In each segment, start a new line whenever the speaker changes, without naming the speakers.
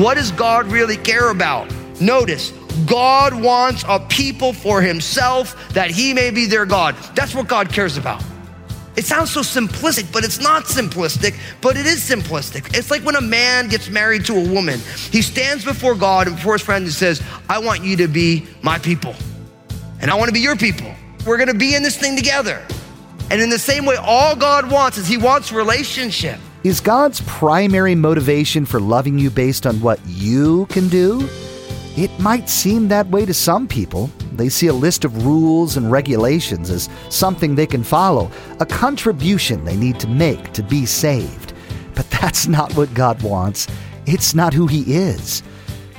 What does God really care about? Notice, God wants a people for himself that he may be their God. That's what God cares about. It sounds so simplistic, but it's not simplistic, but it is simplistic. It's like when a man gets married to a woman. He stands before God and before his friends and says, I want you to be my people, and I want to be your people. We're going to be in this thing together. And in the same way, all God wants is he wants relationship.
Is God's primary motivation for loving you based on what you can do? It might seem that way to some people. They see a list of rules and regulations as something they can follow, a contribution they need to make to be saved. But that's not what God wants. It's not who He is.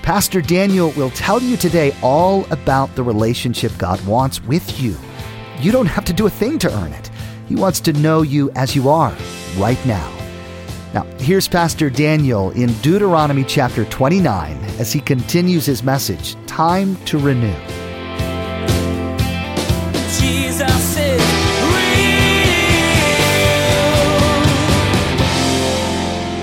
Pastor Daniel will tell you today all about the relationship God wants with you. You don't have to do a thing to earn it. He wants to know you as you are right now. Now, here's Pastor Daniel in Deuteronomy chapter 29 as he continues his message Time to Renew.
Jesus is real.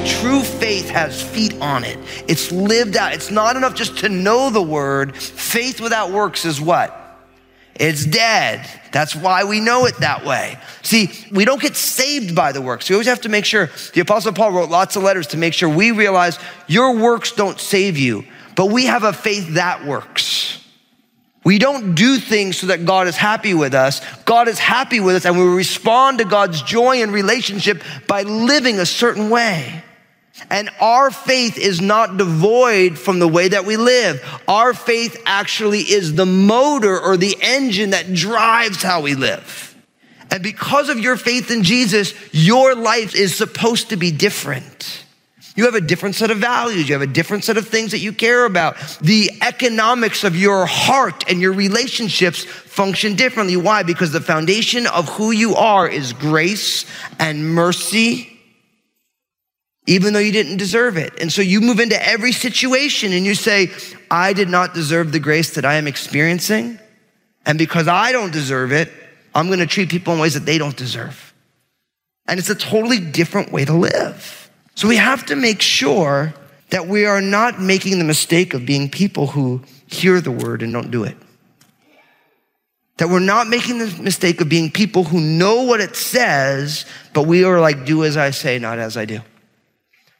True faith has feet on it. It's lived out. It's not enough just to know the word. Faith without works is what? It's dead. That's why we know it that way. See, we don't get saved by the works. We always have to make sure. The Apostle Paul wrote lots of letters to make sure we realize your works don't save you, but we have a faith that works. We don't do things so that God is happy with us. God is happy with us, and we respond to God's joy and relationship by living a certain way. And our faith is not devoid from the way that we live. Our faith actually is the motor or the engine that drives how we live. And because of your faith in Jesus, your life is supposed to be different. You have a different set of values. You have a different set of things that you care about. The economics of your heart and your relationships function differently. Why? Because the foundation of who you are is grace and mercy even though you didn't deserve it. And so you move into every situation and you say, I did not deserve the grace that I am experiencing. And because I don't deserve it, I'm going to treat people in ways that they don't deserve. And it's a totally different way to live. So we have to make sure that we are not making the mistake of being people who hear the word and don't do it. That we're not making the mistake of being people who know what it says, but we are like, do as I say, not as I do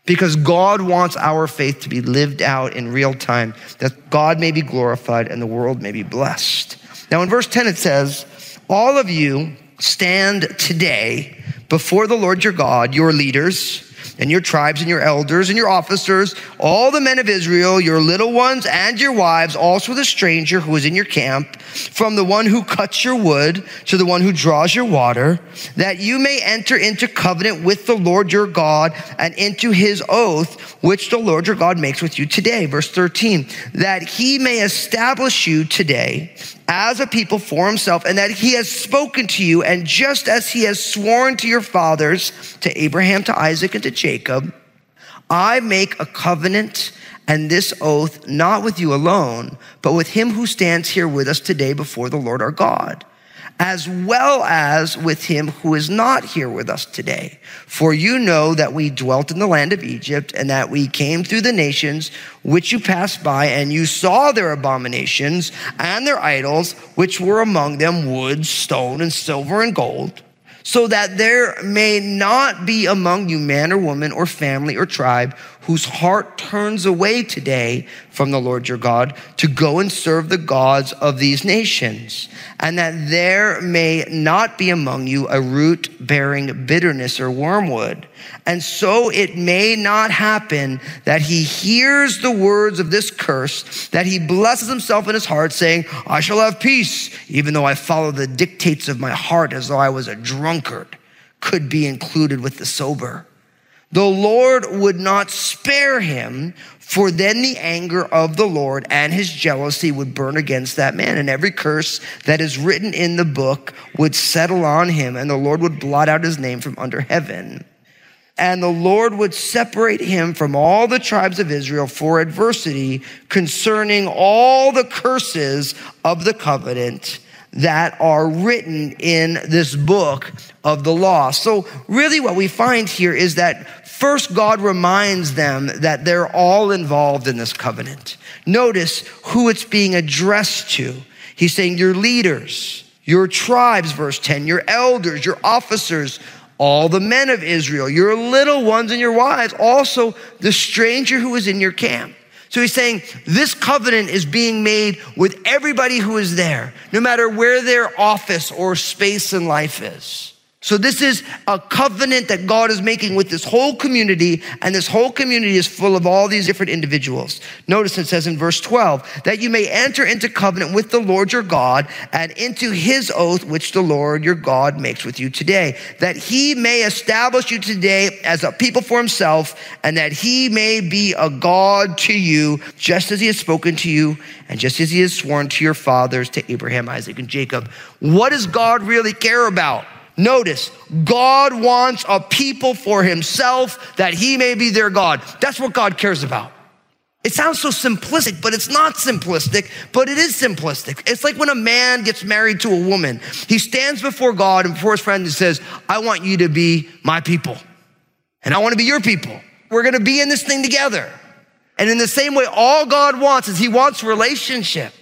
because God wants our faith to be lived out in real time, that God may be glorified and the world may be blessed. Now, in verse 10, it says, All of you stand today before the Lord your God, your leaders, and your tribes and your elders and your officers, all the men of Israel, your little ones and your wives, also the stranger who is in your camp, from the one who cuts your wood to the one who draws your water, that you may enter into covenant with the Lord your God and into his oath, which the Lord your God makes with you today. Verse 13, that he may establish you today as a people for himself, and that he has spoken to you, and just as he has sworn to your fathers, to Abraham, to Isaac, and to Jacob, I make a covenant and this oath not with you alone, but with him who stands here with us today before the Lord our God as well as with him who is not here with us today. For you know that we dwelt in the land of Egypt and that we came through the nations which you passed by and you saw their abominations and their idols, which were among them wood, stone, and silver and gold so that there may not be among you man or woman or family or tribe whose heart turns away today from the Lord your God to go and serve the gods of these nations, and that there may not be among you a root bearing bitterness or wormwood. And so it may not happen that he hears the words of this curse, that he blesses himself in his heart, saying, I shall have peace, even though I follow the dictates of my heart as though I was a drunkard, could be included with the sober. The Lord would not spare him, for then the anger of the Lord and his jealousy would burn against that man, and every curse that is written in the book would settle on him, and the Lord would blot out his name from under heaven. And the Lord would separate him from all the tribes of Israel for adversity concerning all the curses of the covenant that are written in this book of the law. So, really, what we find here is that first God reminds them that they're all involved in this covenant. Notice who it's being addressed to. He's saying, Your leaders, your tribes, verse 10, your elders, your officers, all the men of Israel, your little ones and your wives, also the stranger who is in your camp. So he's saying this covenant is being made with everybody who is there, no matter where their office or space in life is. So this is a covenant that God is making with this whole community, and this whole community is full of all these different individuals. Notice it says in verse 12, that you may enter into covenant with the Lord your God and into his oath which the Lord your God makes with you today, that he may establish you today as a people for himself, and that he may be a God to you, just as he has spoken to you, and just as he has sworn to your fathers, to Abraham, Isaac, and Jacob. What does God really care about? Notice, God wants a people for himself that he may be their God. That's what God cares about. It sounds so simplistic, but it's not simplistic, but it is simplistic. It's like when a man gets married to a woman. He stands before God and before his friend and says, I want you to be my people, and I want to be your people. We're going to be in this thing together. And in the same way, all God wants is he wants relationship.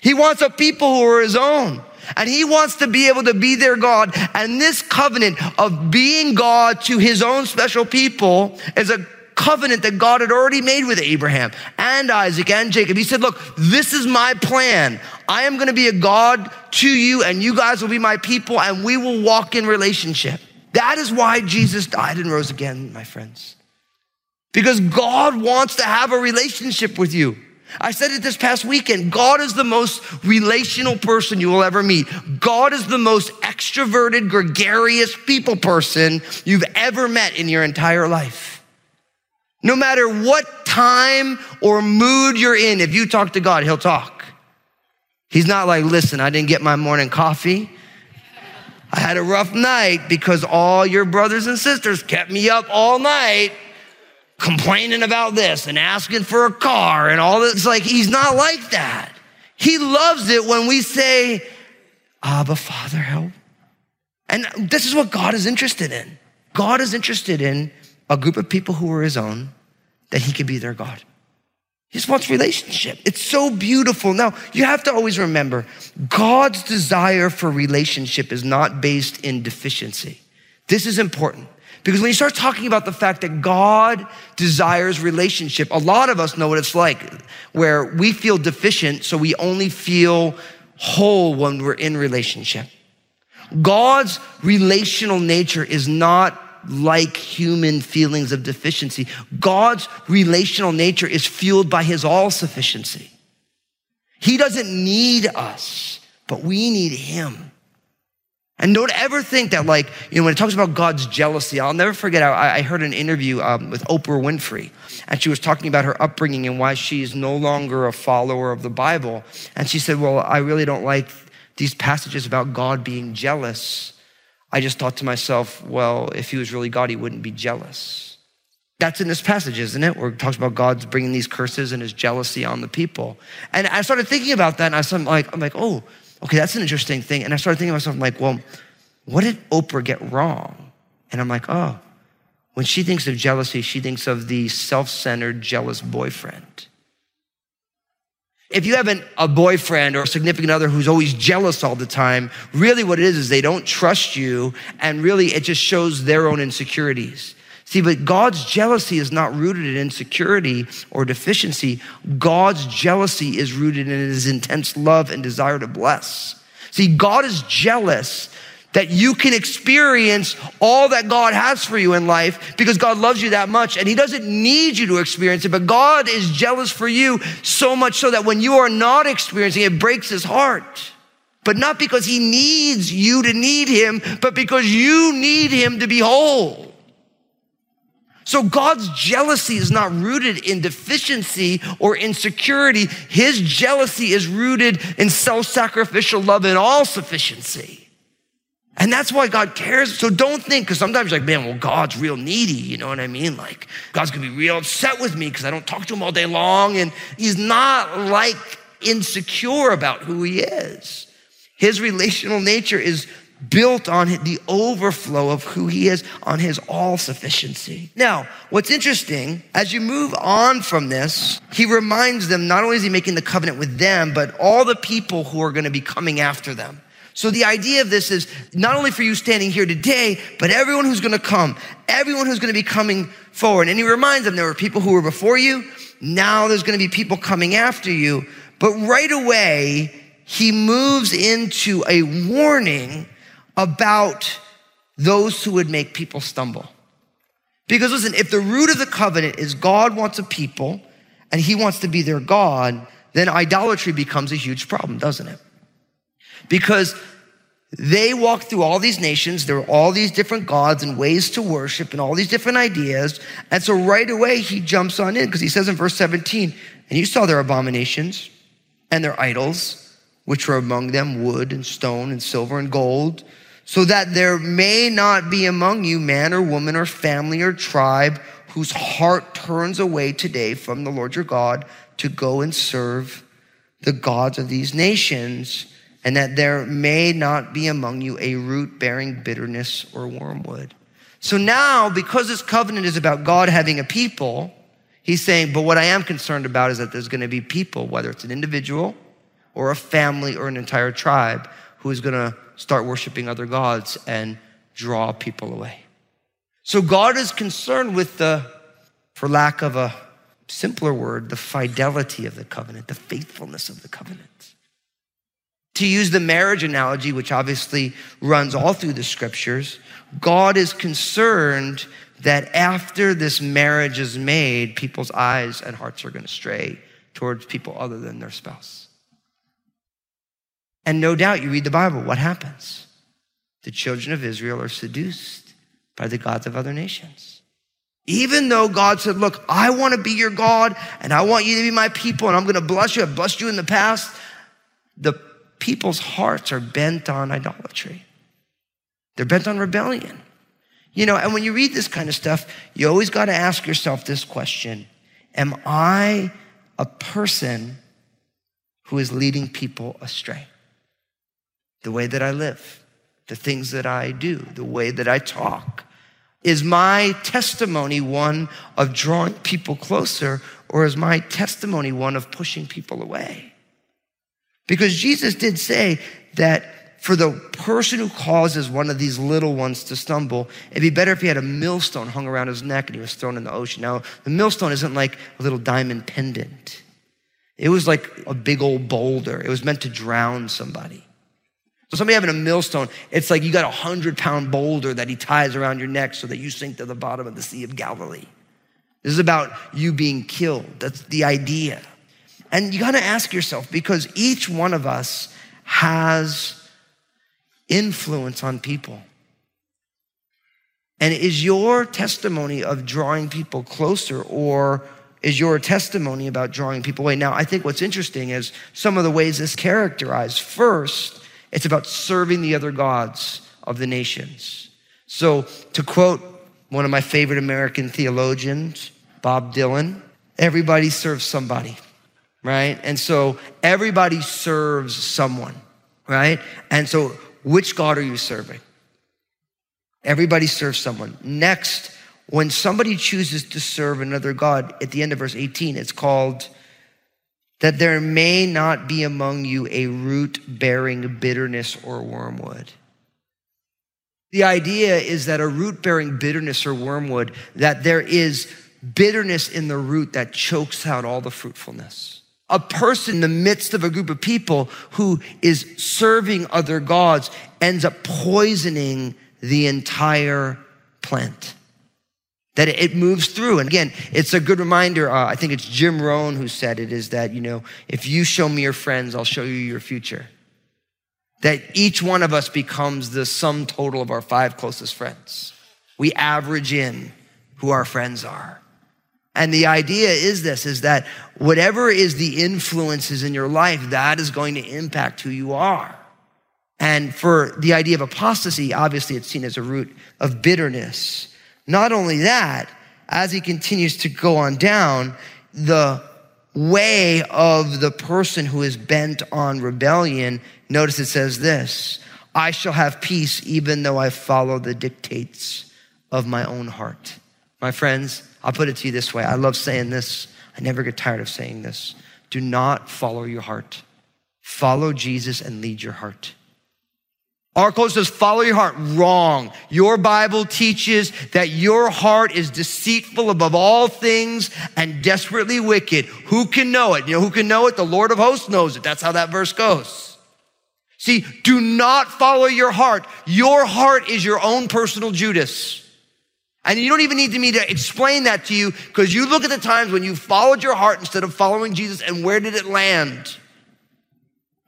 He wants a people who are his own. And he wants to be able to be their God. And this covenant of being God to his own special people is a covenant that God had already made with Abraham and Isaac and Jacob. He said, Look, this is my plan. I am going to be a God to you, and you guys will be my people, and we will walk in relationship. That is why Jesus died and rose again, my friends. Because God wants to have a relationship with you. I said it this past weekend. God is the most relational person you will ever meet. God is the most extroverted, gregarious people person you've ever met in your entire life. No matter what time or mood you're in, if you talk to God, He'll talk. He's not like, listen, I didn't get my morning coffee. I had a rough night because all your brothers and sisters kept me up all night complaining about this and asking for a car and all this. It's like he's not like that. He loves it when we say, Abba, Father, help. And this is what God is interested in. God is interested in a group of people who are his own, that he can be their God. He just wants relationship. It's so beautiful. Now, you have to always remember God's desire for relationship is not based in deficiency. This is important. Because when you start talking about the fact that God desires relationship, a lot of us know what it's like, where we feel deficient, so we only feel whole when we're in relationship. God's relational nature is not like human feelings of deficiency. God's relational nature is fueled by his all sufficiency. He doesn't need us, but we need him. And don't ever think that, like, you know, when it talks about God's jealousy, I'll never forget. I, I heard an interview um, with Oprah Winfrey, and she was talking about her upbringing and why she's no longer a follower of the Bible. And she said, Well, I really don't like these passages about God being jealous. I just thought to myself, well, if he was really God, he wouldn't be jealous. That's in this passage, isn't it? Where it talks about God's bringing these curses and his jealousy on the people. And I started thinking about that, and I was like, I'm like, oh, okay, that's an interesting thing. And I started thinking to myself, I'm like, well, what did Oprah get wrong? And I'm like, oh, when she thinks of jealousy, she thinks of the self centered, jealous boyfriend. If you have an, a boyfriend or a significant other who's always jealous all the time, really what it is is they don't trust you, and really it just shows their own insecurities. See, but God's jealousy is not rooted in insecurity or deficiency. God's jealousy is rooted in his intense love and desire to bless. See, God is jealous that you can experience all that God has for you in life because God loves you that much and He doesn't need you to experience it, but God is jealous for you so much so that when you are not experiencing it, it breaks His heart. But not because He needs you to need Him, but because you need Him to be whole. So God's jealousy is not rooted in deficiency or insecurity. His jealousy is rooted in self-sacrificial love and all sufficiency. And that's why God cares. So don't think, because sometimes like, man, well, God's real needy. You know what I mean? Like, God's gonna be real upset with me because I don't talk to him all day long. And he's not like insecure about who he is. His relational nature is built on the overflow of who he is, on his all sufficiency. Now, what's interesting, as you move on from this, he reminds them not only is he making the covenant with them, but all the people who are going to be coming after them. So the idea of this is not only for you standing here today, but everyone who's going to come, everyone who's going to be coming forward. And he reminds them there were people who were before you. Now there's going to be people coming after you. But right away, he moves into a warning about those who would make people stumble. Because listen, if the root of the covenant is God wants a people and he wants to be their God, then idolatry becomes a huge problem, doesn't it? Because they walked through all these nations. There were all these different gods and ways to worship and all these different ideas. And so right away he jumps on in because he says in verse 17, and you saw their abominations and their idols, which were among them wood and stone and silver and gold so that there may not be among you man or woman or family or tribe whose heart turns away today from the Lord your God to go and serve the gods of these nations, and that there may not be among you a root bearing bitterness or wormwood. So now, because this covenant is about God having a people, he's saying, but what I am concerned about is that there's going to be people, whether it's an individual or a family or an entire tribe, who is going to start worshiping other gods and draw people away. So God is concerned with the, for lack of a simpler word, the fidelity of the covenant, the faithfulness of the covenant. To use the marriage analogy, which obviously runs all through the scriptures, God is concerned that after this marriage is made, people's eyes and hearts are going to stray towards people other than their spouse. And no doubt you read the Bible, what happens? The children of Israel are seduced by the gods of other nations. Even though God said, Look, I want to be your God and I want you to be my people and I'm going to bless you. I've blessed you in the past. The people's hearts are bent on idolatry, they're bent on rebellion. You know, and when you read this kind of stuff, you always got to ask yourself this question Am I a person who is leading people astray? The way that I live, the things that I do, the way that I talk. Is my testimony one of drawing people closer, or is my testimony one of pushing people away? Because Jesus did say that for the person who causes one of these little ones to stumble, it'd be better if he had a millstone hung around his neck and he was thrown in the ocean. Now, the millstone isn't like a little diamond pendant. It was like a big old boulder. It was meant to drown somebody. So somebody having a millstone, it's like you got a hundred pound boulder that he ties around your neck so that you sink to the bottom of the Sea of Galilee. This is about you being killed. That's the idea. And you got to ask yourself because each one of us has influence on people. And is your testimony of drawing people closer or is your testimony about drawing people away? Now, I think what's interesting is some of the ways this characterized. First, it's about serving the other gods of the nations. So, to quote one of my favorite American theologians, Bob Dylan, everybody serves somebody, right? And so everybody serves someone, right? And so, which God are you serving? Everybody serves someone. Next, when somebody chooses to serve another God, at the end of verse 18, it's called that there may not be among you a root bearing bitterness or wormwood. The idea is that a root bearing bitterness or wormwood, that there is bitterness in the root that chokes out all the fruitfulness. A person in the midst of a group of people who is serving other gods ends up poisoning the entire plant that it moves through. And again, it's a good reminder. Uh, I think it's Jim Rohn who said it is that, you know, if you show me your friends, I'll show you your future. That each one of us becomes the sum total of our five closest friends. We average in who our friends are. And the idea is this, is that whatever is the influences in your life, that is going to impact who you are. And for the idea of apostasy, obviously it's seen as a root of bitterness. Not only that, as he continues to go on down, the way of the person who is bent on rebellion, notice it says this I shall have peace even though I follow the dictates of my own heart. My friends, I'll put it to you this way. I love saying this. I never get tired of saying this. Do not follow your heart. Follow Jesus and lead your heart. Our culture says, follow your heart. Wrong. Your Bible teaches that your heart is deceitful above all things and desperately wicked. Who can know it? You know who can know it? The Lord of hosts knows it. That's how that verse goes. See, do not follow your heart. Your heart is your own personal Judas. And you don't even need me to explain that to you because you look at the times when you followed your heart instead of following Jesus and where did it land?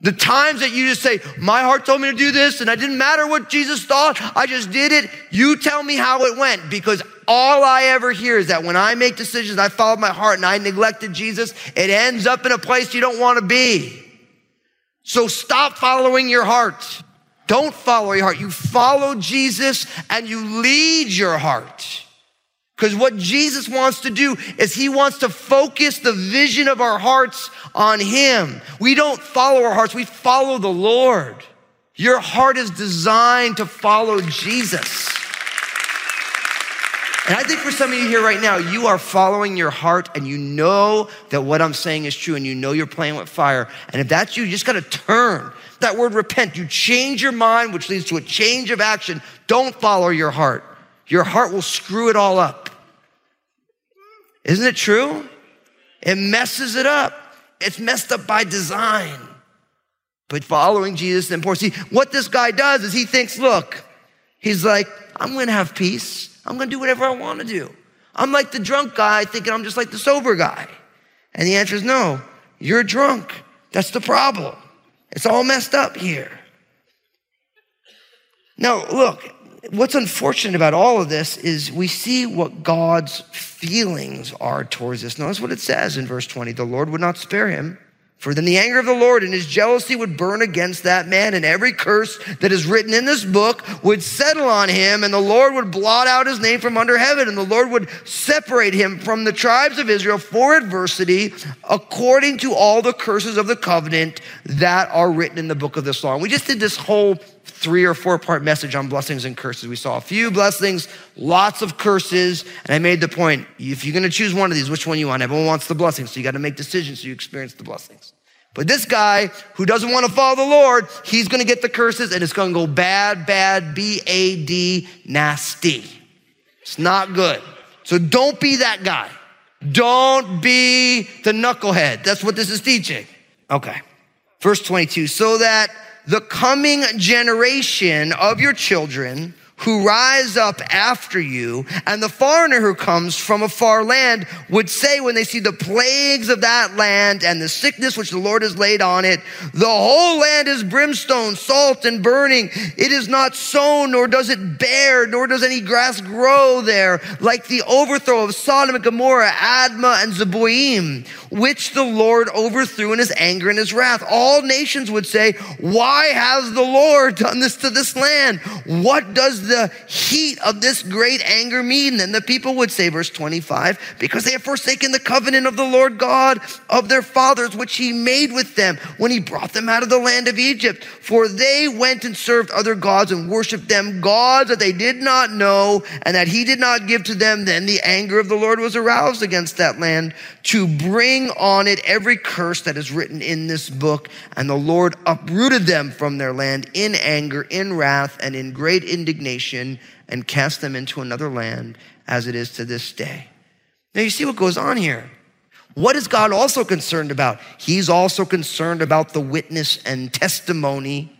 The times that you just say, my heart told me to do this and it didn't matter what Jesus thought, I just did it. You tell me how it went because all I ever hear is that when I make decisions, I followed my heart and I neglected Jesus, it ends up in a place you don't want to be. So stop following your heart. Don't follow your heart. You follow Jesus and you lead your heart. Because what Jesus wants to do is he wants to focus the vision of our hearts on him. We don't follow our hearts, we follow the Lord. Your heart is designed to follow Jesus. And I think for some of you here right now, you are following your heart and you know that what I'm saying is true and you know you're playing with fire. And if that's you, you just got to turn. That word repent, you change your mind, which leads to a change of action. Don't follow your heart. Your heart will screw it all up. Isn't it true? It messes it up. It's messed up by design. But following Jesus is important. See, what this guy does is he thinks, look, he's like, I'm to have peace. I'm to do whatever I want to do. I'm like the drunk guy thinking I'm just like the sober guy. And the answer is no, you're drunk. That's the problem. It's all messed up here. Now, look, what's unfortunate about all of this is we see what God's feelings are towards this. Notice what it says in verse 20 the Lord would not spare him. For then the anger of the Lord and his jealousy would burn against that man, and every curse that is written in this book would settle on him, and the Lord would blot out his name from under heaven, and the Lord would separate him from the tribes of Israel for adversity, according to all the curses of the covenant that are written in the book of this law. And we just did this whole three or four part message on blessings and curses. We saw a few blessings, lots of curses, and I made the point if you're gonna choose one of these, which one you want? Everyone wants the blessings, so you gotta make decisions so you experience the blessings. But this guy who doesn't wanna follow the Lord, he's gonna get the curses and it's gonna go bad, bad, B A D, nasty. It's not good. So don't be that guy. Don't be the knucklehead. That's what this is teaching. Okay. Verse 22 so that the coming generation of your children who rise up after you, and the foreigner who comes from a far land would say when they see the plagues of that land and the sickness which the Lord has laid on it, the whole land is brimstone, salt, and burning. It is not sown, nor does it bear, nor does any grass grow there, like the overthrow of Sodom and Gomorrah, Admah, and Zeboim, which the Lord overthrew in his anger and his wrath. All nations would say, Why has the Lord done this to this land? What does the heat of this great anger mean? Then the people would say, verse 25, because they have forsaken the covenant of the Lord God of their fathers, which he made with them when he brought them out of the land of Egypt. For they went and served other gods and worshiped them, gods that they did not know and that he did not give to them. Then the anger of the Lord was aroused against that land to bring on it every curse that is written in this book. And the Lord uprooted them from their land in anger, in wrath, and in great indignation, and cast them into another land as it is to this day. Now you see what goes on here. What is God also concerned about? He's also concerned about the witness and testimony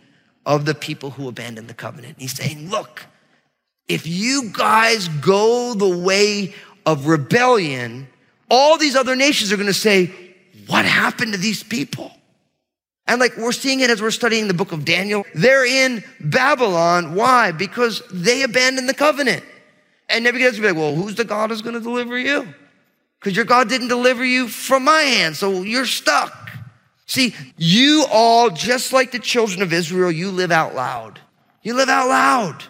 of the people who abandoned the covenant. He's saying, look, if you guys go the way of rebellion, all these other nations are going to say, what happened to these people? And like we're seeing it as we're studying the book of Daniel. They're in Babylon. Why? Because they abandoned the covenant. And Nebuchadnezzar be like, well, who's the God who's going to deliver you? Because your God didn't deliver you from my hand, so you're stuck. See, you all, just like the children of Israel, you live out loud. You live out loud.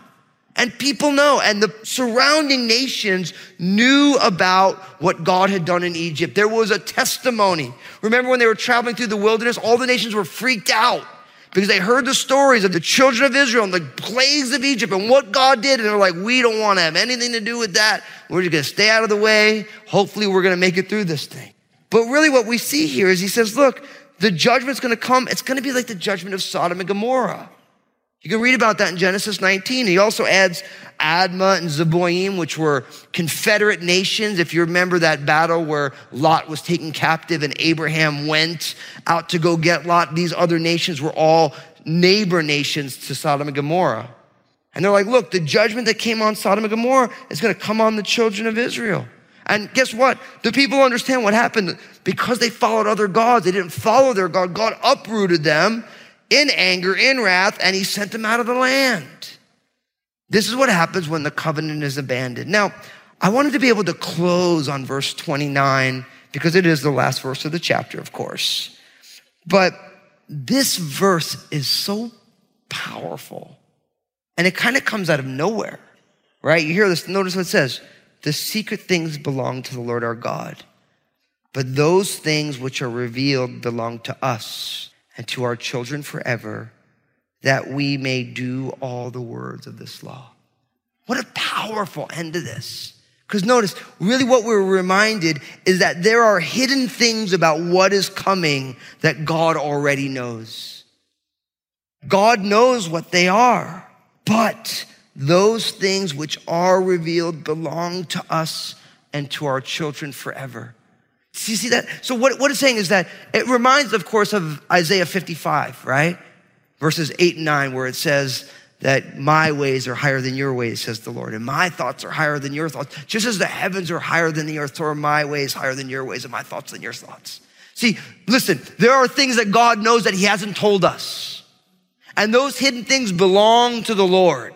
And people know, and the surrounding nations knew about what God had done in Egypt. There was a testimony. Remember when they were traveling through the wilderness, all the nations were freaked out because they heard the stories of the children of Israel and the plagues of Egypt and what God did. And they're like, we don't want to have anything to do with that. We're just going to stay out of the way. Hopefully, we're going to make it through this thing. But really, what we see here is he says, look, the judgment's going to come. It's going to be like the judgment of Sodom and Gomorrah. You can read about that in Genesis 19. He also adds Admah and Zeboim, which were Confederate nations. If you remember that battle where Lot was taken captive and Abraham went out to go get Lot, these other nations were all neighbor nations to Sodom and Gomorrah. And they're like, look, the judgment that came on Sodom and Gomorrah is going to come on the children of Israel. And guess what? The people understand what happened because they followed other gods. They didn't follow their God. God uprooted them in anger, in wrath, and he sent them out of the land. This is what happens when the covenant is abandoned. Now, I wanted to be able to close on verse 29 because it is the last verse of the chapter, of course. But this verse is so powerful and it kind of comes out of nowhere, right? You hear this, notice what it says the secret things belong to the Lord our God, but those things which are revealed belong to us and to our children forever, that we may do all the words of this law. What a powerful end to this. Because notice, really what we're reminded is that there are hidden things about what is coming that God already knows. God knows what they are, but those things which are revealed belong to us and to our children forever. You see that? So what, what it's saying is that it reminds, of course, of Isaiah 55, right? Verses 8 and 9, where it says that my ways are higher than your ways, says the Lord, and my thoughts are higher than your thoughts. Just as the heavens are higher than the earth, so are my ways higher than your ways, and my thoughts than your thoughts. See, listen, there are things that God knows that He hasn't told us. And those hidden things belong to the Lord.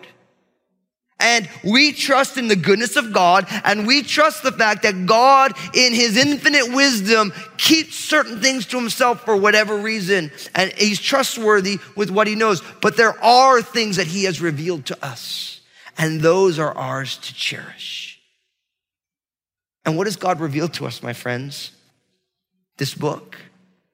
And we trust in the goodness of God and we trust the fact that God in his infinite wisdom keeps certain things to himself for whatever reason. And he's trustworthy with what he knows. But there are things that he has revealed to us and those are ours to cherish. And what has God revealed to us, my friends? This book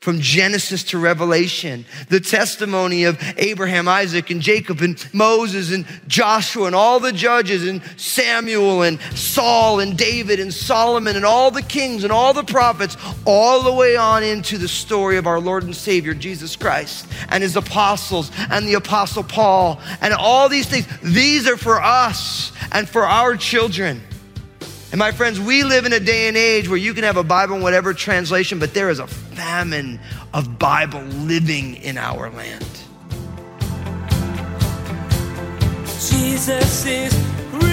from Genesis to Revelation, the testimony of Abraham, Isaac, and Jacob, and Moses, and Joshua, and all the judges, and Samuel, and Saul, and David, and Solomon, and all the kings, and all the prophets, all the way on into the story of our Lord and Savior, Jesus Christ, and his apostles, and the apostle Paul, and all these things. These are for us and for our children. And my friends, we live in a day and age where you can have a Bible in whatever translation, but there is a famine of Bible living in our land.
Jesus is real.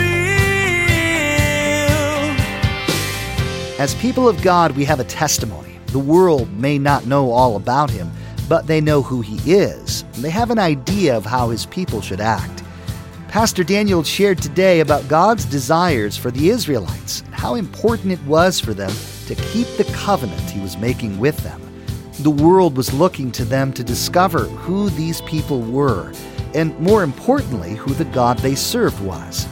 As people of God, we have a testimony. The world may not know all about him, but they know who he is. And they have an idea of how his people should act. Pastor Daniel shared today about God's desires for the Israelites and how important it was for them to keep the covenant he was making with them. The world was looking to them to discover who these people were, and more importantly, who the God they served was.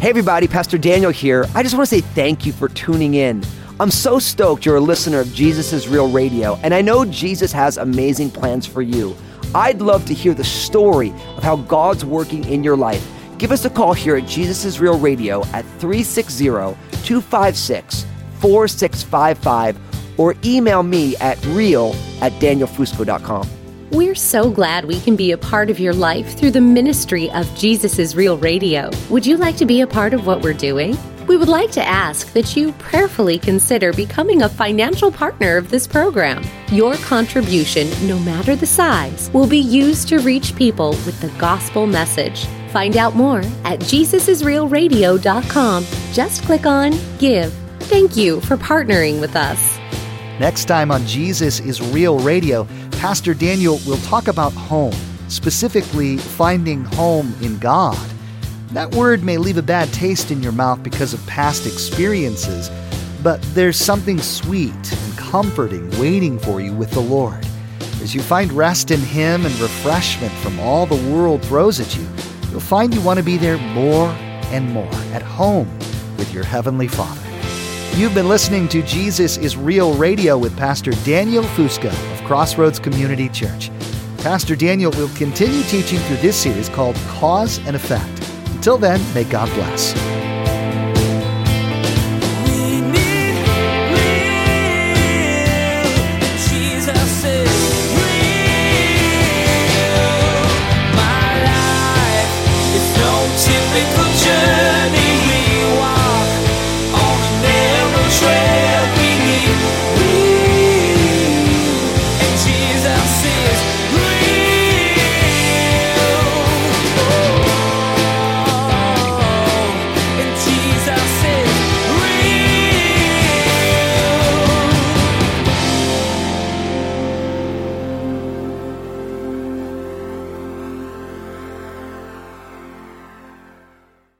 Hey, everybody, Pastor Daniel here. I just want to say thank you for tuning in. I'm so stoked you're a listener of Jesus Real Radio, and I know Jesus has amazing plans for you. I'd love to hear the story of how God's working in your life. Give us a call here at Jesus is Real Radio at 360 256 4655 or email me at real at danielfusco.com.
We're so glad we can be a part of your life through the ministry of Jesus is Real Radio. Would you like to be a part of what we're doing? We would like to ask that you prayerfully consider becoming a financial partner of this program. Your contribution, no matter the size, will be used to reach people with the gospel message. Find out more at JesusIsRealRadio.com. Just click on Give. Thank you for partnering with us.
Next time on Jesus is Real Radio, Pastor Daniel will talk about home, specifically finding home in God. That word may leave a bad taste in your mouth because of past experiences, but there's something sweet and comforting waiting for you with the Lord. As you find rest in Him and refreshment from all the world throws at you, you'll find you want to be there more and more, at home with your Heavenly Father. You've been listening to Jesus is Real Radio with Pastor Daniel Fusco of Crossroads Community Church. Pastor Daniel will continue teaching through this series called Cause and Effect. Until then, may God bless.